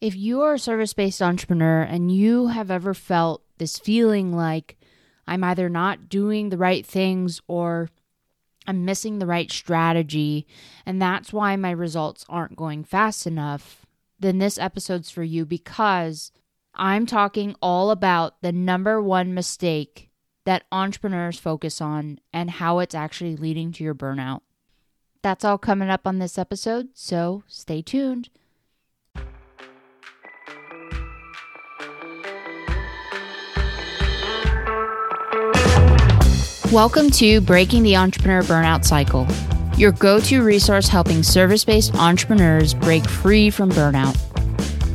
If you are a service based entrepreneur and you have ever felt this feeling like I'm either not doing the right things or I'm missing the right strategy, and that's why my results aren't going fast enough, then this episode's for you because I'm talking all about the number one mistake that entrepreneurs focus on and how it's actually leading to your burnout. That's all coming up on this episode, so stay tuned. Welcome to Breaking the Entrepreneur Burnout Cycle, your go to resource helping service based entrepreneurs break free from burnout.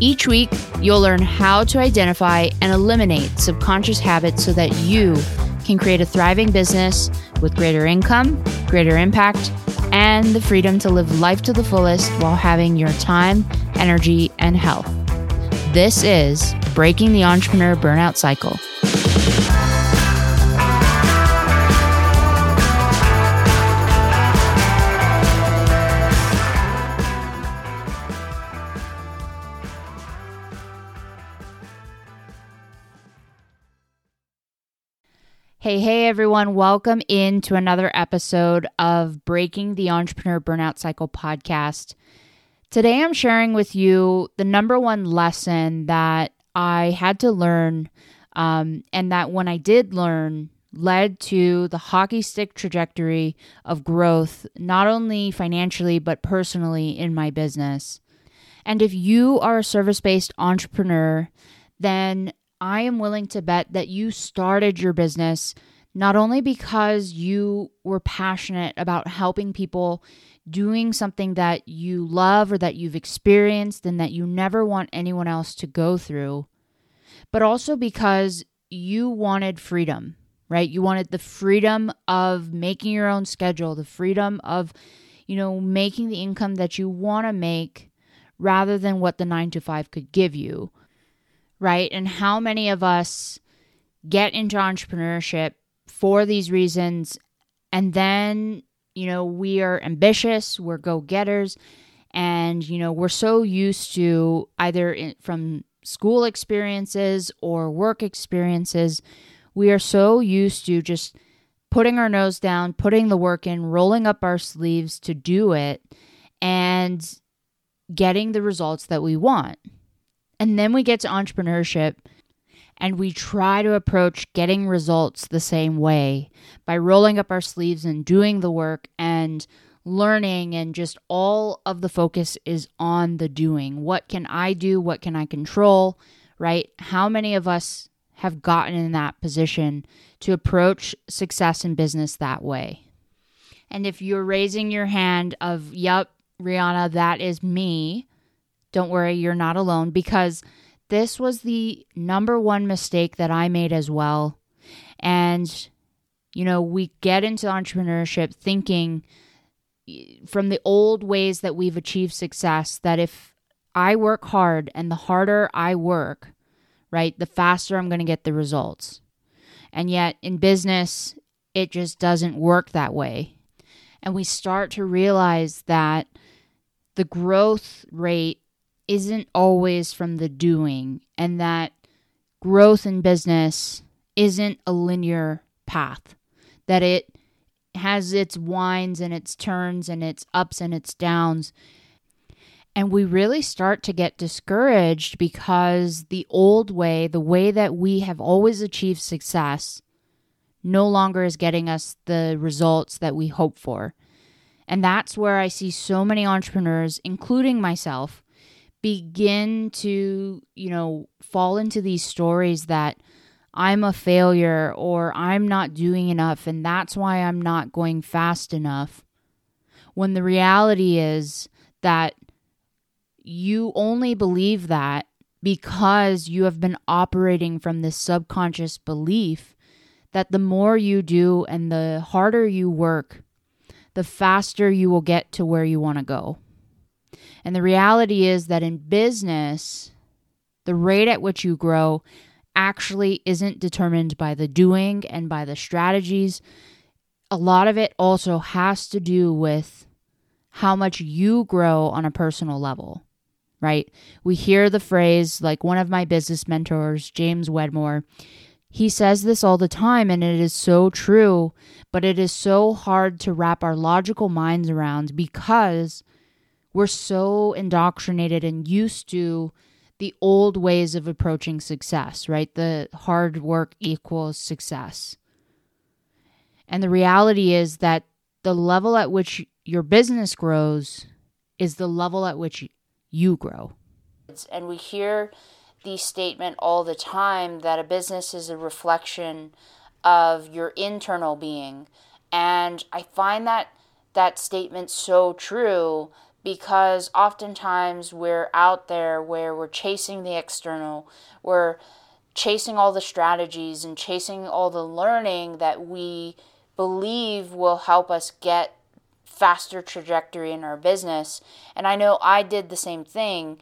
Each week, you'll learn how to identify and eliminate subconscious habits so that you can create a thriving business with greater income, greater impact, and the freedom to live life to the fullest while having your time, energy, and health. This is Breaking the Entrepreneur Burnout Cycle. Hey, hey, everyone. Welcome in to another episode of Breaking the Entrepreneur Burnout Cycle podcast. Today, I'm sharing with you the number one lesson that I had to learn, um, and that when I did learn, led to the hockey stick trajectory of growth, not only financially, but personally in my business. And if you are a service based entrepreneur, then I am willing to bet that you started your business not only because you were passionate about helping people doing something that you love or that you've experienced and that you never want anyone else to go through, but also because you wanted freedom, right? You wanted the freedom of making your own schedule, the freedom of, you know, making the income that you want to make rather than what the nine to five could give you right? And how many of us get into entrepreneurship for these reasons and then, you know, we are ambitious, we're go-getters, and you know, we're so used to either in, from school experiences or work experiences, we are so used to just putting our nose down, putting the work in, rolling up our sleeves to do it and getting the results that we want. And then we get to entrepreneurship and we try to approach getting results the same way by rolling up our sleeves and doing the work and learning and just all of the focus is on the doing. What can I do? What can I control? Right? How many of us have gotten in that position to approach success in business that way? And if you're raising your hand of, yep, Rihanna, that is me, don't worry, you're not alone because this was the number one mistake that I made as well. And, you know, we get into entrepreneurship thinking from the old ways that we've achieved success that if I work hard and the harder I work, right, the faster I'm going to get the results. And yet in business, it just doesn't work that way. And we start to realize that the growth rate isn't always from the doing and that growth in business isn't a linear path, that it has its winds and its turns and its ups and its downs. And we really start to get discouraged because the old way, the way that we have always achieved success, no longer is getting us the results that we hope for. And that's where I see so many entrepreneurs, including myself, begin to, you know, fall into these stories that I'm a failure or I'm not doing enough and that's why I'm not going fast enough. When the reality is that you only believe that because you have been operating from this subconscious belief that the more you do and the harder you work, the faster you will get to where you want to go. And the reality is that in business, the rate at which you grow actually isn't determined by the doing and by the strategies. A lot of it also has to do with how much you grow on a personal level. right? We hear the phrase, like one of my business mentors, James Wedmore, he says this all the time, and it is so true, but it is so hard to wrap our logical minds around because we're so indoctrinated and used to the old ways of approaching success, right? The hard work equals success. And the reality is that the level at which your business grows is the level at which you grow. And we hear the statement all the time that a business is a reflection of your internal being. And I find that that statement so true because oftentimes we're out there where we're chasing the external, we're chasing all the strategies and chasing all the learning that we believe will help us get faster trajectory in our business. And I know I did the same thing.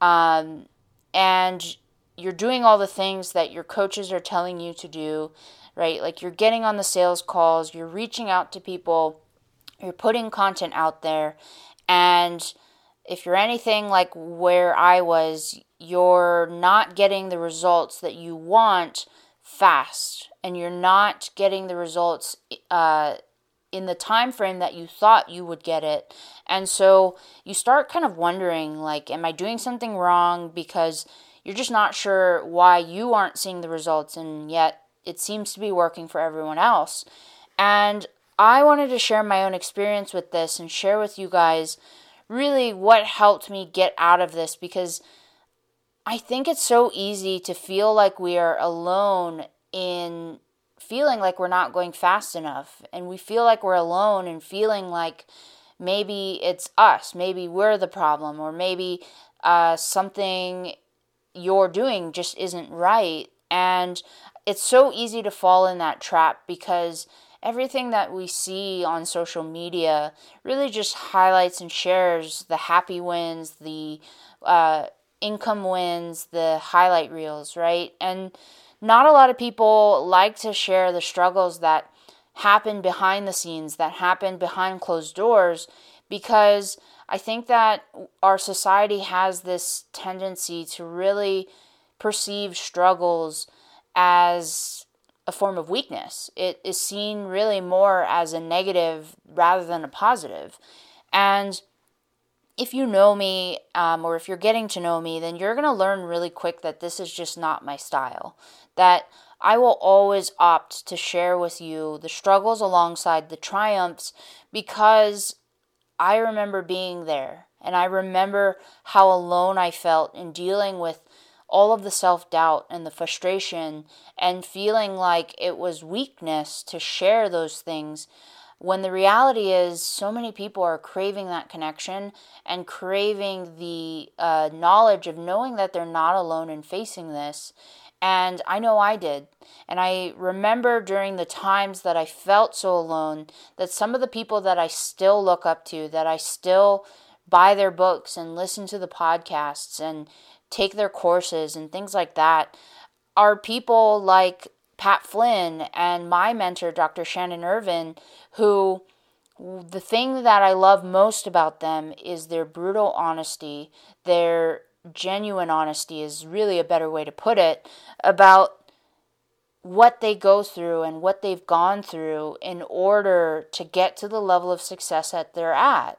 Um, and you're doing all the things that your coaches are telling you to do, right? Like you're getting on the sales calls, you're reaching out to people, you're putting content out there. And if you're anything like where I was, you're not getting the results that you want fast. And you're not getting the results uh, in the time frame that you thought you would get it. And so you start kind of wondering like am i doing something wrong? Because you're just not sure why you aren't seeing the results. And yet it seems to be working for everyone else. And i wanted to share my own experience with this and share with you guys really what helped me get out of this because i think it's so easy to feel like we are alone in feeling like we're not going fast enough. And we feel like we're alone and feeling like maybe it's us maybe we're the problem or maybe uh, something you're doing just isn't right. And it's so easy to fall in that trap because everything that we see on social media really just highlights and shares the happy wins the uh, income wins the highlight reels right? And not a lot of people like to share the struggles that happen behind the scenes, that happen behind closed doors, because I think that our society has this tendency to really perceive struggles as a form of weakness. It is seen really more as a negative rather than a positive. And if you know me um, or if you're getting to know me, then you're going to learn really quick that this is just not my style that I will always opt to share with you the struggles alongside the triumphs because I remember being there and I remember how alone I felt in dealing with all of the self doubt and the frustration and feeling like it was weakness to share those things when the reality is so many people are craving that connection and craving the uh, knowledge of knowing that they're not alone in facing this and I know I did. And I remember during the times that I felt so alone that some of the people that I still look up to, that I still buy their books and listen to the podcasts and take their courses and things like that, are people like Pat Flynn and my mentor, Dr. Shannon Irvin, who the thing that I love most about them is their brutal honesty, their genuine honesty is really a better way to put it about what they go through and what they've gone through in order to get to the level of success that they're at.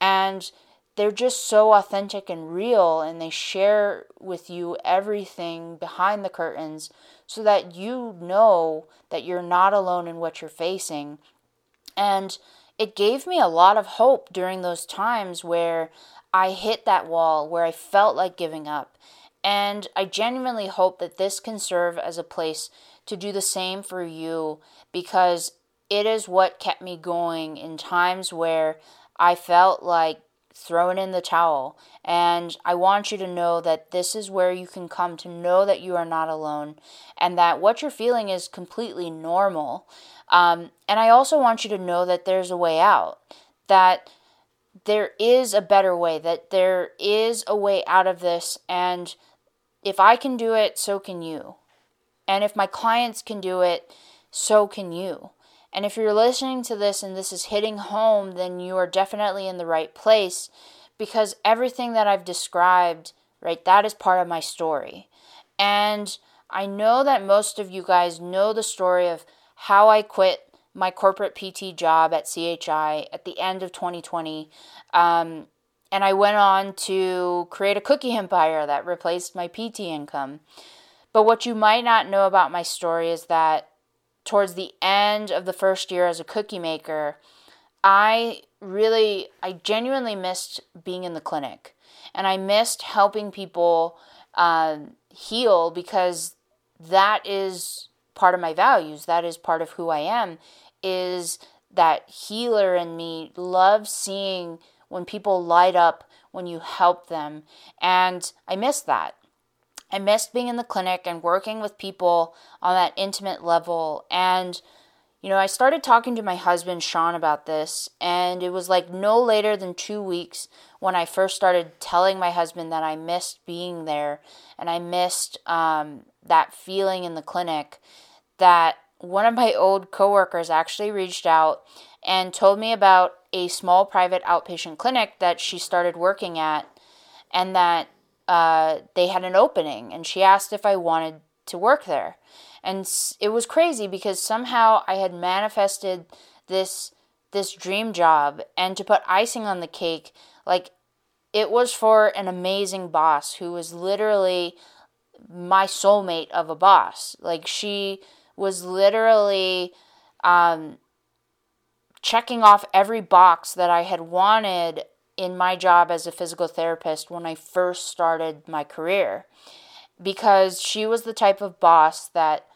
And they're just so authentic and real, and they share with you everything behind the curtains so that you know that you're not alone in what you're facing. And it gave me a lot of hope during those times where I hit that wall where I felt like giving up. And I genuinely hope that this can serve as a place to do the same for you because it is what kept me going in times where I felt like throwing in the towel. And I want you to know that this is where you can come to know that you are not alone and that what you're feeling is completely normal. Um, and I also want you to know that there's a way out. That there is a better way, that there is a way out of this. And if I can do it, so can you. And if my clients can do it, so can you. And if you're listening to this and this is hitting home, then you are definitely in the right place because everything that I've described, right, that is part of my story. And I know that most of you guys know the story of how I quit my corporate PT job at CHI at the end of 2020. Um, and I went on to create a cookie empire that replaced my PT income. But what you might not know about my story is that towards the end of the first year as a cookie maker, I really, I genuinely missed being in the clinic. And I missed helping people uh, heal because that is part of my values. That is part of who I am. Is that healer in me loves seeing when people light up when you help them. And I miss that. I missed being in the clinic and working with people on that intimate level. And, you know, I started talking to my husband, Sean, about this. And it was like no later than two weeks when I first started telling my husband that I missed being there and I missed um, that feeling in the clinic that one of my old coworkers actually reached out and told me about a small private outpatient clinic that she started working at and that uh, they had an opening and she asked if I wanted to work there. And it was crazy because somehow I had manifested this this dream job and to put icing on the cake like it was for an amazing boss who was literally my soulmate of a boss. Like she was literally um, checking off every box that I had wanted in my job as a physical therapist when I first started my career because she was the type of boss that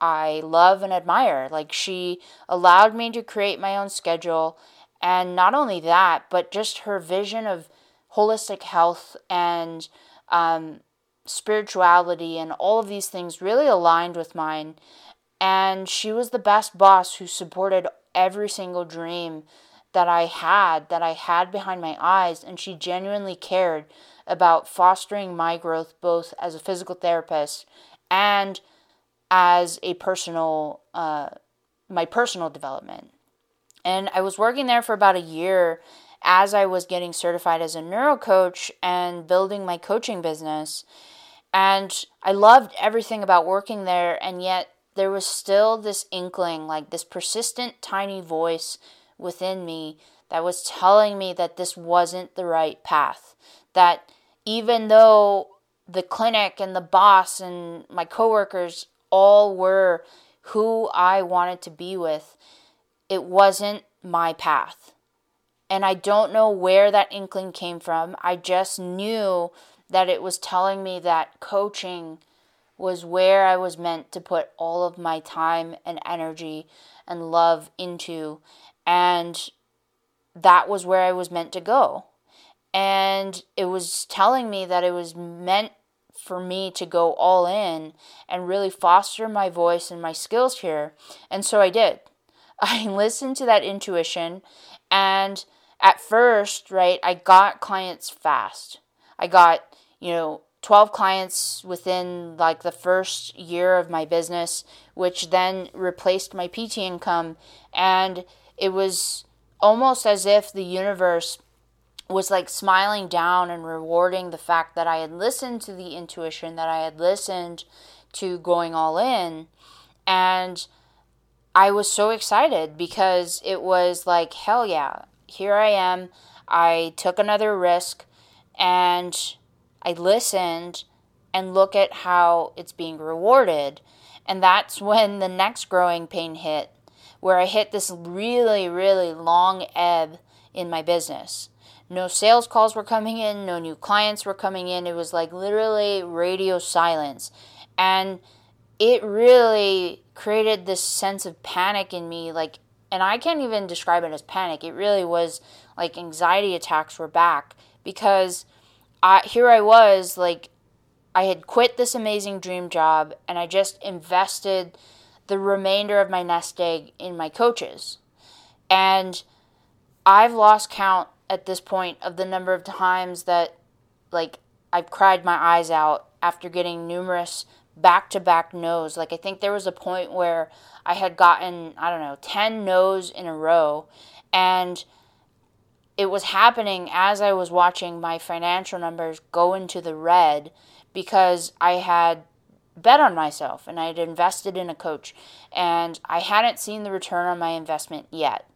I love and admire. Like, she allowed me to create my own schedule. And not only that, but just her vision of holistic health and um, spirituality and all of these things really aligned with mine. And she was the best boss who supported every single dream that I had, that I had behind my eyes, and she genuinely cared about fostering my growth both as a physical therapist and as a personal, uh, my personal development. And I was working there for about a year as I was getting certified as a neuro coach and building my coaching business. And I loved everything about working there, and yet there was still this inkling, like this persistent tiny voice within me that was telling me that this wasn't the right path. That even though the clinic and the boss and my coworkers all were who I wanted to be with, it wasn't my path. And I don't know where that inkling came from. I just knew that it was telling me that coaching was where I was meant to put all of my time and energy and love into. And that was where I was meant to go. And it was telling me that it was meant for me to go all in and really foster my voice and my skills here. And so I did. I listened to that intuition. And at first, right, I got clients fast. I got, you know, 12 clients within like the first year of my business, which then replaced my PT income. And it was almost as if the universe was like smiling down and rewarding the fact that I had listened to the intuition, that I had listened to going all in. And I was so excited because it was like, hell yeah, here I am. I took another risk and I listened and look at how it's being rewarded. And that's when the next growing pain hit where I hit this really, really long ebb in my business. No sales calls were coming in, no new clients were coming in. It was like literally radio silence. And it really created this sense of panic in me. Like, and I can't even describe it as panic. It really was like anxiety attacks were back because I, here I was, like, I had quit this amazing dream job and I just invested the remainder of my nest egg in my coaches. And I've lost count at this point of the number of times that like I've cried my eyes out after getting numerous back to back no's. Like I think there was a point where I had gotten, I don't know, 10 no's in a row and it was happening as I was watching my financial numbers go into the red because I had bet on myself and I had invested in a coach and I hadn't seen the return on my investment yet.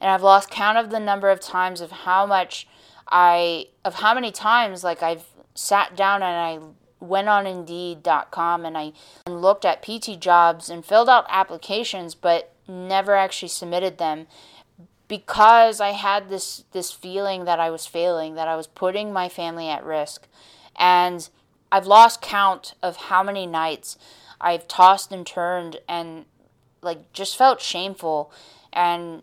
And I've lost count of the number of times of how much I of how many times like I've sat down and I went on indeed.com and I looked at PT jobs and filled out applications but never actually submitted them because I had this this feeling that I was failing, that I was putting my family at risk. And I've lost count of how many nights I've tossed and turned and like just felt shameful and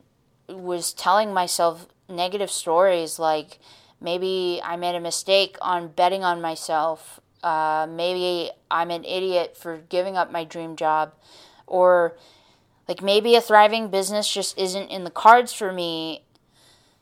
was telling myself negative stories like maybe I made a mistake on betting on myself. Uh, maybe I'm an idiot for giving up my dream job. Or like maybe a thriving business just isn't in the cards for me.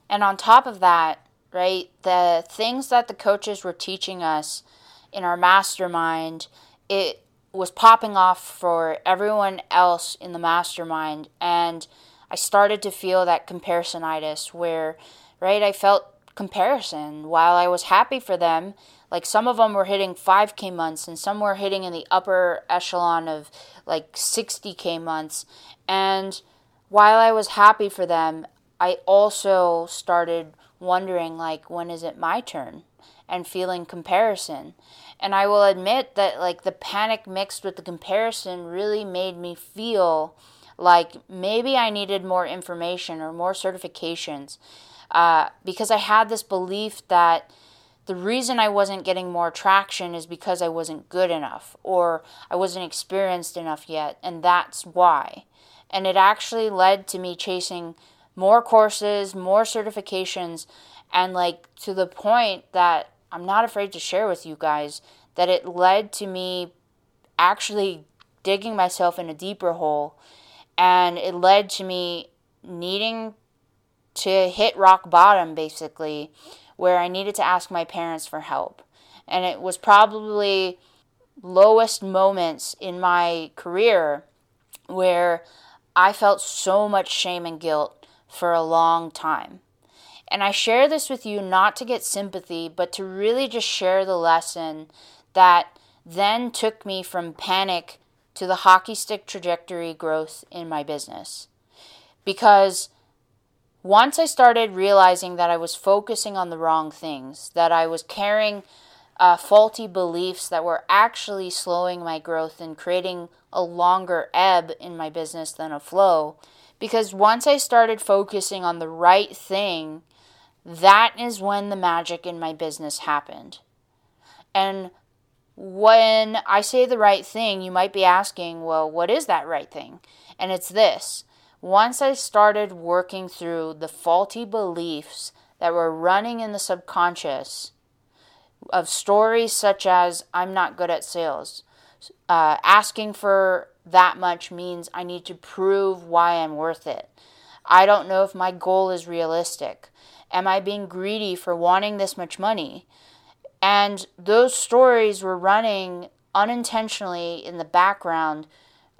And on top of that, right, the things that the coaches were teaching us in our mastermind, it was popping off for everyone else in the mastermind. And I started to feel that comparisonitis where, right, I felt comparison while I was happy for them. Like some of them were hitting 5K months and some were hitting in the upper echelon of like 60K months. And while I was happy for them, I also started wondering, like, when is it my turn? And feeling comparison. And I will admit that, like, the panic mixed with the comparison really made me feel like maybe I needed more information or more certifications uh, because I had this belief that the reason I wasn't getting more traction is because I wasn't good enough or I wasn't experienced enough yet, and that's why. And it actually led to me chasing more courses, more certifications, and like to the point that I'm not afraid to share with you guys that it led to me actually digging myself in a deeper hole and it led to me needing to hit rock bottom basically where I needed to ask my parents for help. And it was probably lowest moments in my career where I felt so much shame and guilt for a long time. And I share this with you not to get sympathy, but to really just share the lesson that then took me from panic to the hockey stick trajectory growth in my business. Because once I started realizing that I was focusing on the wrong things, that I was carrying uh, faulty beliefs that were actually slowing my growth and creating a longer ebb in my business than a flow. Because once I started focusing on the right thing, that is when the magic in my business happened. And when I say the right thing, you might be asking, well, what is that right thing? And it's this. Once I started working through the faulty beliefs that were running in the subconscious of stories such as, I'm not good at sales, uh, asking for that much means I need to prove why I'm worth it. I don't know if my goal is realistic. Am I being greedy for wanting this much money? And those stories were running unintentionally in the background,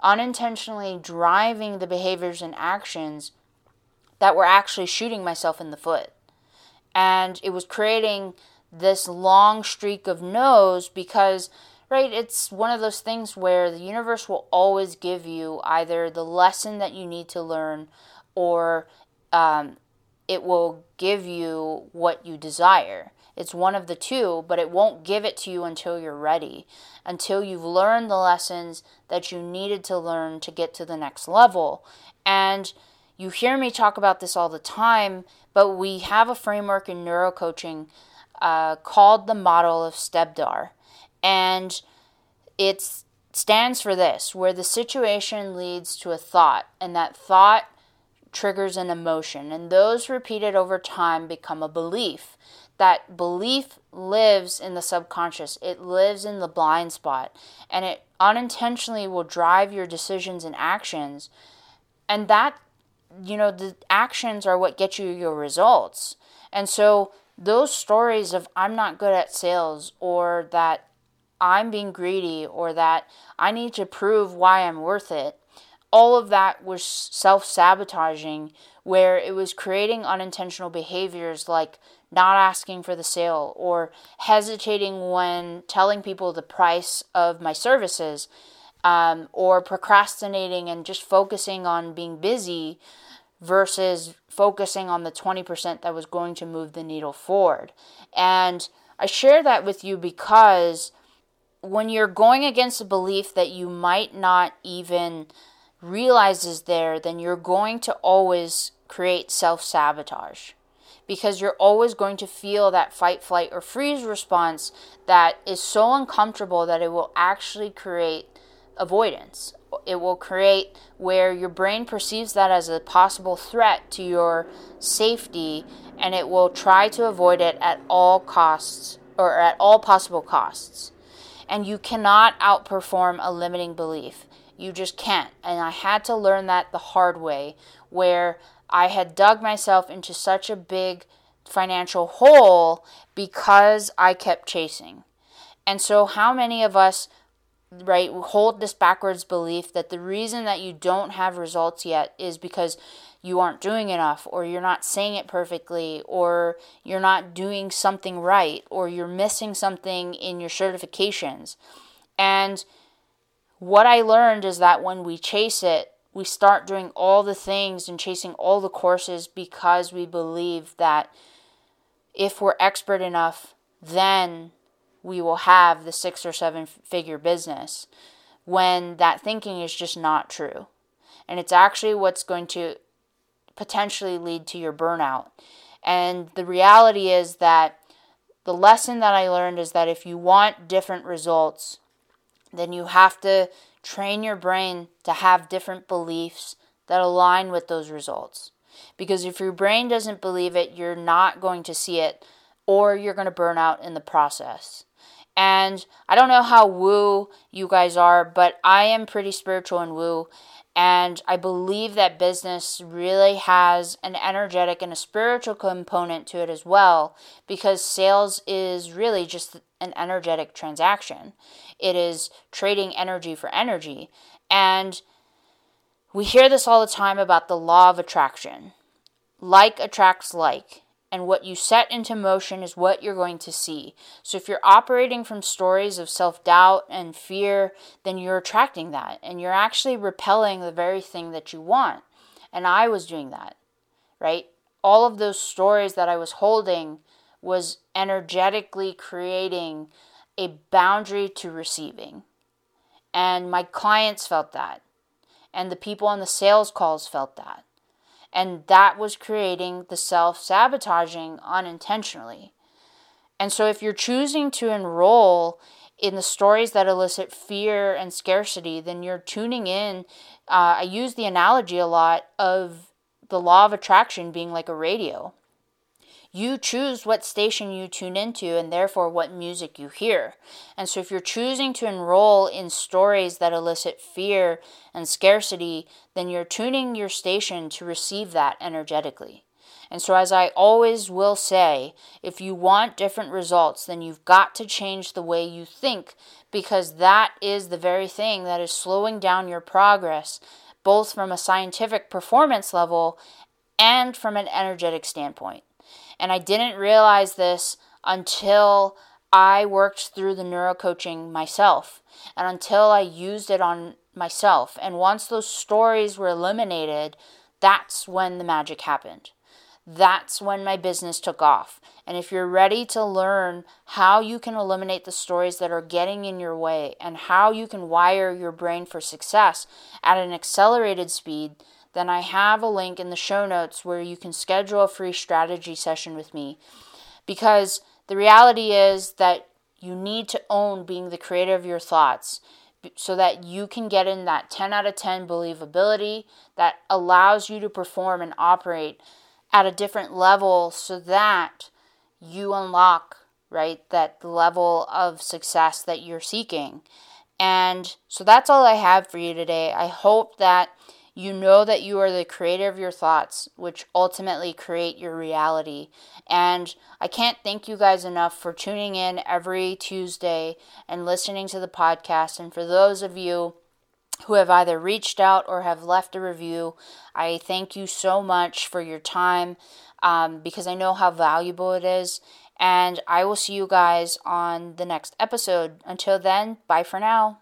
unintentionally driving the behaviors and actions that were actually shooting myself in the foot. And it was creating this long streak of no's because, right, it's one of those things where the universe will always give you either the lesson that you need to learn or um, it will give you what you desire. It's one of the two, but it won't give it to you until you're ready, until you've learned the lessons that you needed to learn to get to the next level. And you hear me talk about this all the time, but we have a framework in neurocoaching uh, called the model of Stebdar. And it stands for this where the situation leads to a thought, and that thought triggers an emotion, and those repeated over time become a belief that belief lives in the subconscious, it lives in the blind spot, and it unintentionally will drive your decisions and actions. And that, you know, the actions are what get you your results. And so, those stories of I'm not good at sales or that I'm being greedy or that I need to prove why I'm worth it, all of that was self sabotaging where it was creating unintentional behaviors like not asking for the sale or hesitating when telling people the price of my services um, or procrastinating and just focusing on being busy versus focusing on the 20% that was going to move the needle forward. And I share that with you because when you're going against a belief that you might not even realize is there, then you're going to always create self sabotage because you're always going to feel that fight, flight, or freeze response that is so uncomfortable that it will actually create avoidance. It will create where your brain perceives that as a possible threat to your safety and it will try to avoid it at all costs or at all possible costs. And you cannot outperform a limiting belief. You just can't. And I had to learn that the hard way, where I had dug myself into such a big financial hole because I kept chasing. And so, how many of us, right, hold this backwards belief that the reason that you don't have results yet is because you aren't doing enough, or you're not saying it perfectly, or you're not doing something right, or you're missing something in your certifications. And what I learned is that when we chase it, we start doing all the things and chasing all the courses because we believe that if we're expert enough, then we will have the six or seven figure business when that thinking is just not true. And it's actually what's going to potentially lead to your burnout. And the reality is that the lesson that I learned is that if you want different results, then you have to train your brain to have different beliefs that align with those results. Because if your brain doesn't believe it, you're not going to see it or you're going to burn out in the process. And I don't know how woo you guys are, but I am pretty spiritual and woo. And I believe that business really has an energetic and a spiritual component to it as well, because sales is really just an energetic transaction. It is trading energy for energy. And we hear this all the time about the law of attraction. Like attracts like and what you set into motion is what you're going to see. So if you're operating from stories of self doubt and fear, then you're attracting that and you're actually repelling the very thing that you want. And I was doing that, right? All of those stories that I was holding was energetically creating a boundary to receiving. And my clients felt that. And the people on the sales calls felt that. And that was creating the self sabotaging unintentionally. And so, if you're choosing to enroll in the stories that elicit fear and scarcity, then you're tuning in. Uh, I use the analogy a lot of the law of attraction being like a radio. You choose what station you tune into and therefore what music you hear. And so, if you're choosing to enroll in stories that elicit fear and scarcity, then you're tuning your station to receive that energetically. And so, as I always will say, if you want different results, then you've got to change the way you think because that is the very thing that is slowing down your progress, both from a scientific performance level and from an energetic standpoint. And I didn't realize this until I worked through the neurocoaching myself and until I used it on myself. And once those stories were eliminated, that's when the magic happened. That's when my business took off. And if you're ready to learn how you can eliminate the stories that are getting in your way and how you can wire your brain for success at an accelerated speed, then I have a link in the show notes where you can schedule a free strategy session with me. Because the reality is that you need to own being the creator of your thoughts so that you can get in that 10 out of 10 believability that allows you to perform and operate at a different level so that you unlock right that level of success that you're seeking and so that's all i have for you today i hope that you know that you are the creator of your thoughts, which ultimately create your reality. And I can't thank you guys enough for tuning in every Tuesday and listening to the podcast. And for those of you who have either reached out or have left a review. I thank you so much for your time um, because I know how valuable it is. And I will see you guys on the next episode. Until then, bye for now.